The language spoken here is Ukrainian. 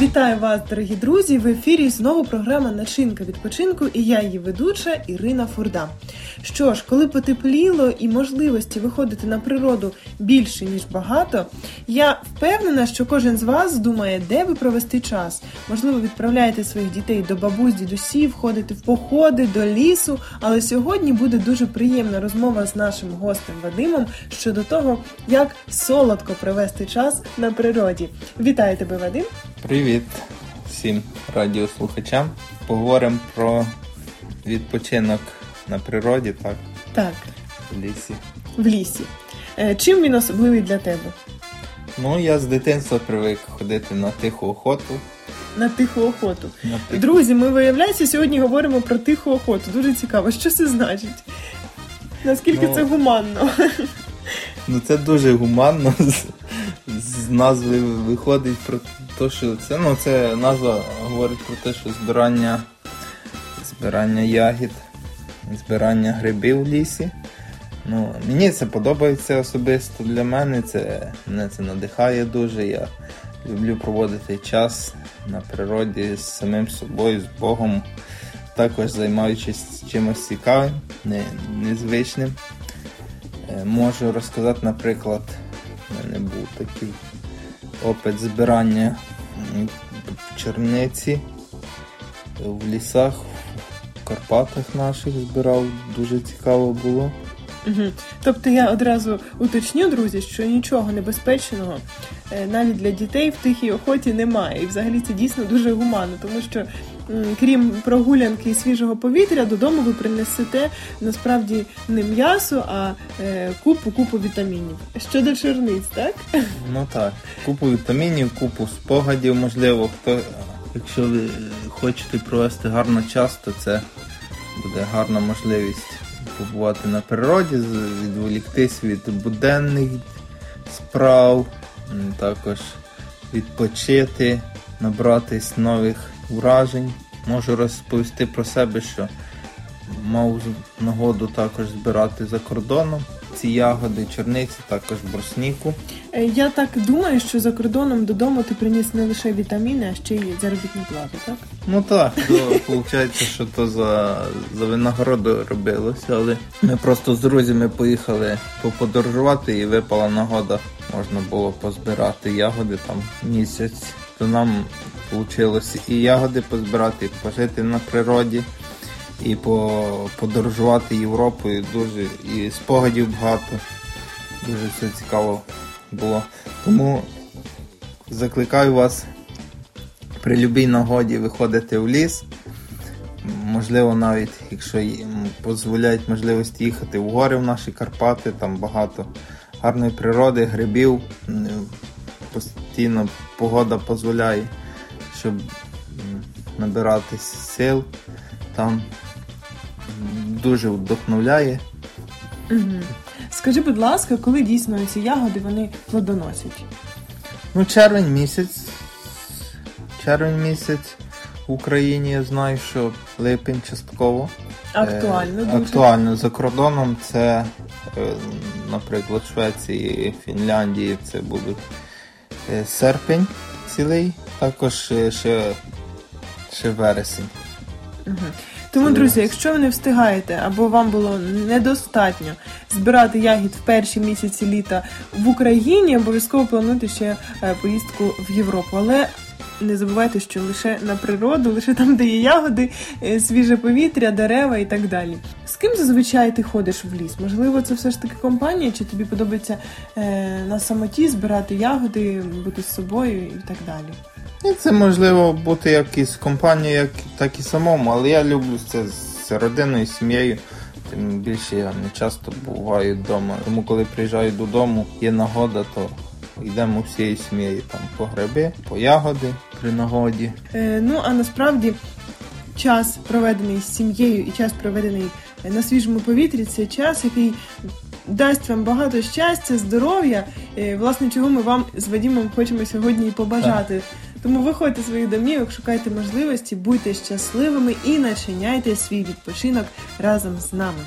Вітаю вас, дорогі друзі! В ефірі знову програма Начинка відпочинку і я її ведуча Ірина Фурда. Що ж, коли потепліло і можливості виходити на природу більше ніж багато, я впевнена, що кожен з вас думає, де би провести час. Можливо, відправляєте своїх дітей до бабусь, дідусів, ходите в походи, до лісу. Але сьогодні буде дуже приємна розмова з нашим гостем Вадимом щодо того, як солодко провести час на природі. Вітаю тебе, Вадим! Привіт всім радіослухачам. Поговоримо про відпочинок на природі, так, Так, в лісі. в лісі. Е, Чим він особливий для тебе? Ну, я з дитинства привик ходити на тиху охоту. На тиху охоту. На тиху... Друзі, ми виявляється, сьогодні говоримо про тиху охоту. Дуже цікаво, що це значить? Наскільки Ну, це гуманно? Ну це дуже гуманно. З, назви виходить про те, що це, ну, це назва говорить про те, що збирання, збирання ягід, збирання грибів в лісі. Ну, мені це подобається особисто для мене. Це мене це надихає дуже. Я люблю проводити час на природі з самим собою, з Богом, також займаючись чимось цікавим, не, незвичним. Е, Можу розказати, наприклад, у мене був такий опит збирання в черниці в лісах, в Карпатах наших збирав, дуже цікаво було. Мгм. Тобто я одразу уточню, друзі, що нічого небезпечного е, навіть для дітей в тихій охоті немає. І взагалі це дійсно дуже гуманно, тому що крім прогулянки і свіжого повітря, додому ви принесете насправді не м'ясо, а е, купу купу вітамінів. Щодо черниць, так? Ну так, купу вітамінів, купу спогадів, можливо, хто, якщо ви е, хочете провести гарно час, то це буде гарна можливість побувати на природі, відволіктись від буденних справ, також відпочити, набратись нових вражень. Можу розповісти про себе, що мав нагоду також збирати за кордоном ці ягоди, чорниці, також брусніку. Е, Я так думаю, що за кордоном додому ти приніс не лише вітаміни, а ще й заробітну плату, так? Ну так, то виходить, що то за, за винагороду робилося, але ми просто з друзями поїхали поподорожувати і випала нагода. Можна було позбирати ягоди там місяць. То нам вийшло і ягоди позбирати, і пожити на природі, і по, подорожувати Європою дуже, і спогадів багато. Дуже все цікаво було. Тому закликаю вас при любій нагоді виходити в ліс. Можливо, навіть якщо їм дозволяють можливості їхати в гори в наші Карпати, там багато гарної природи, грибів. Постійно погода дозволяє, щоб набиратись сил. Там дуже вдохновляє. Угу. Скажи, будь ласка, коли дійсно ці ягоди вони плодоносять? Ну, червень місяць. Червень місяць в Україні я знаю, що липень частково. Актуально Е, дуже. Актуально за кордоном це, е, наприклад, Швеції, Фінляндії це буде е, серпень цілий, також ще, ще вересень. Угу. Тому, друзі, якщо ви не встигаєте або вам було недостатньо збирати ягід в перші місяці літа в Україні, обов'язково плануйте ще е, поїздку в Європу. Але не забувайте, що лише на природу, лише там, де є ягоди, е, свіже повітря, дерева і так далі. З ким зазвичай ти ходиш в ліс? Можливо, це все ж таки компанія, чи тобі подобається е, на самоті збирати ягоди, бути з собою і так далі? І це можливо бути як із компанією, як, так і самому, але я люблю це з родиною, сім'єю. Тим більше я не часто буваю вдома. Тому коли приїжджаю додому, є нагода, то йдемо всією сім'єю там по гриби, по ягоди при нагоді. Е, ну а насправді час, проведений з сім'єю, і час проведений на свіжому повітрі, це час, який дасть вам багато щастя, здоров'я. е, Власне, чого ми вам з Вадімом хочемо сьогодні і побажати. Тому виходьте своїх домівок, шукайте можливості, будьте щасливими і начиняйте свій відпочинок разом з нами.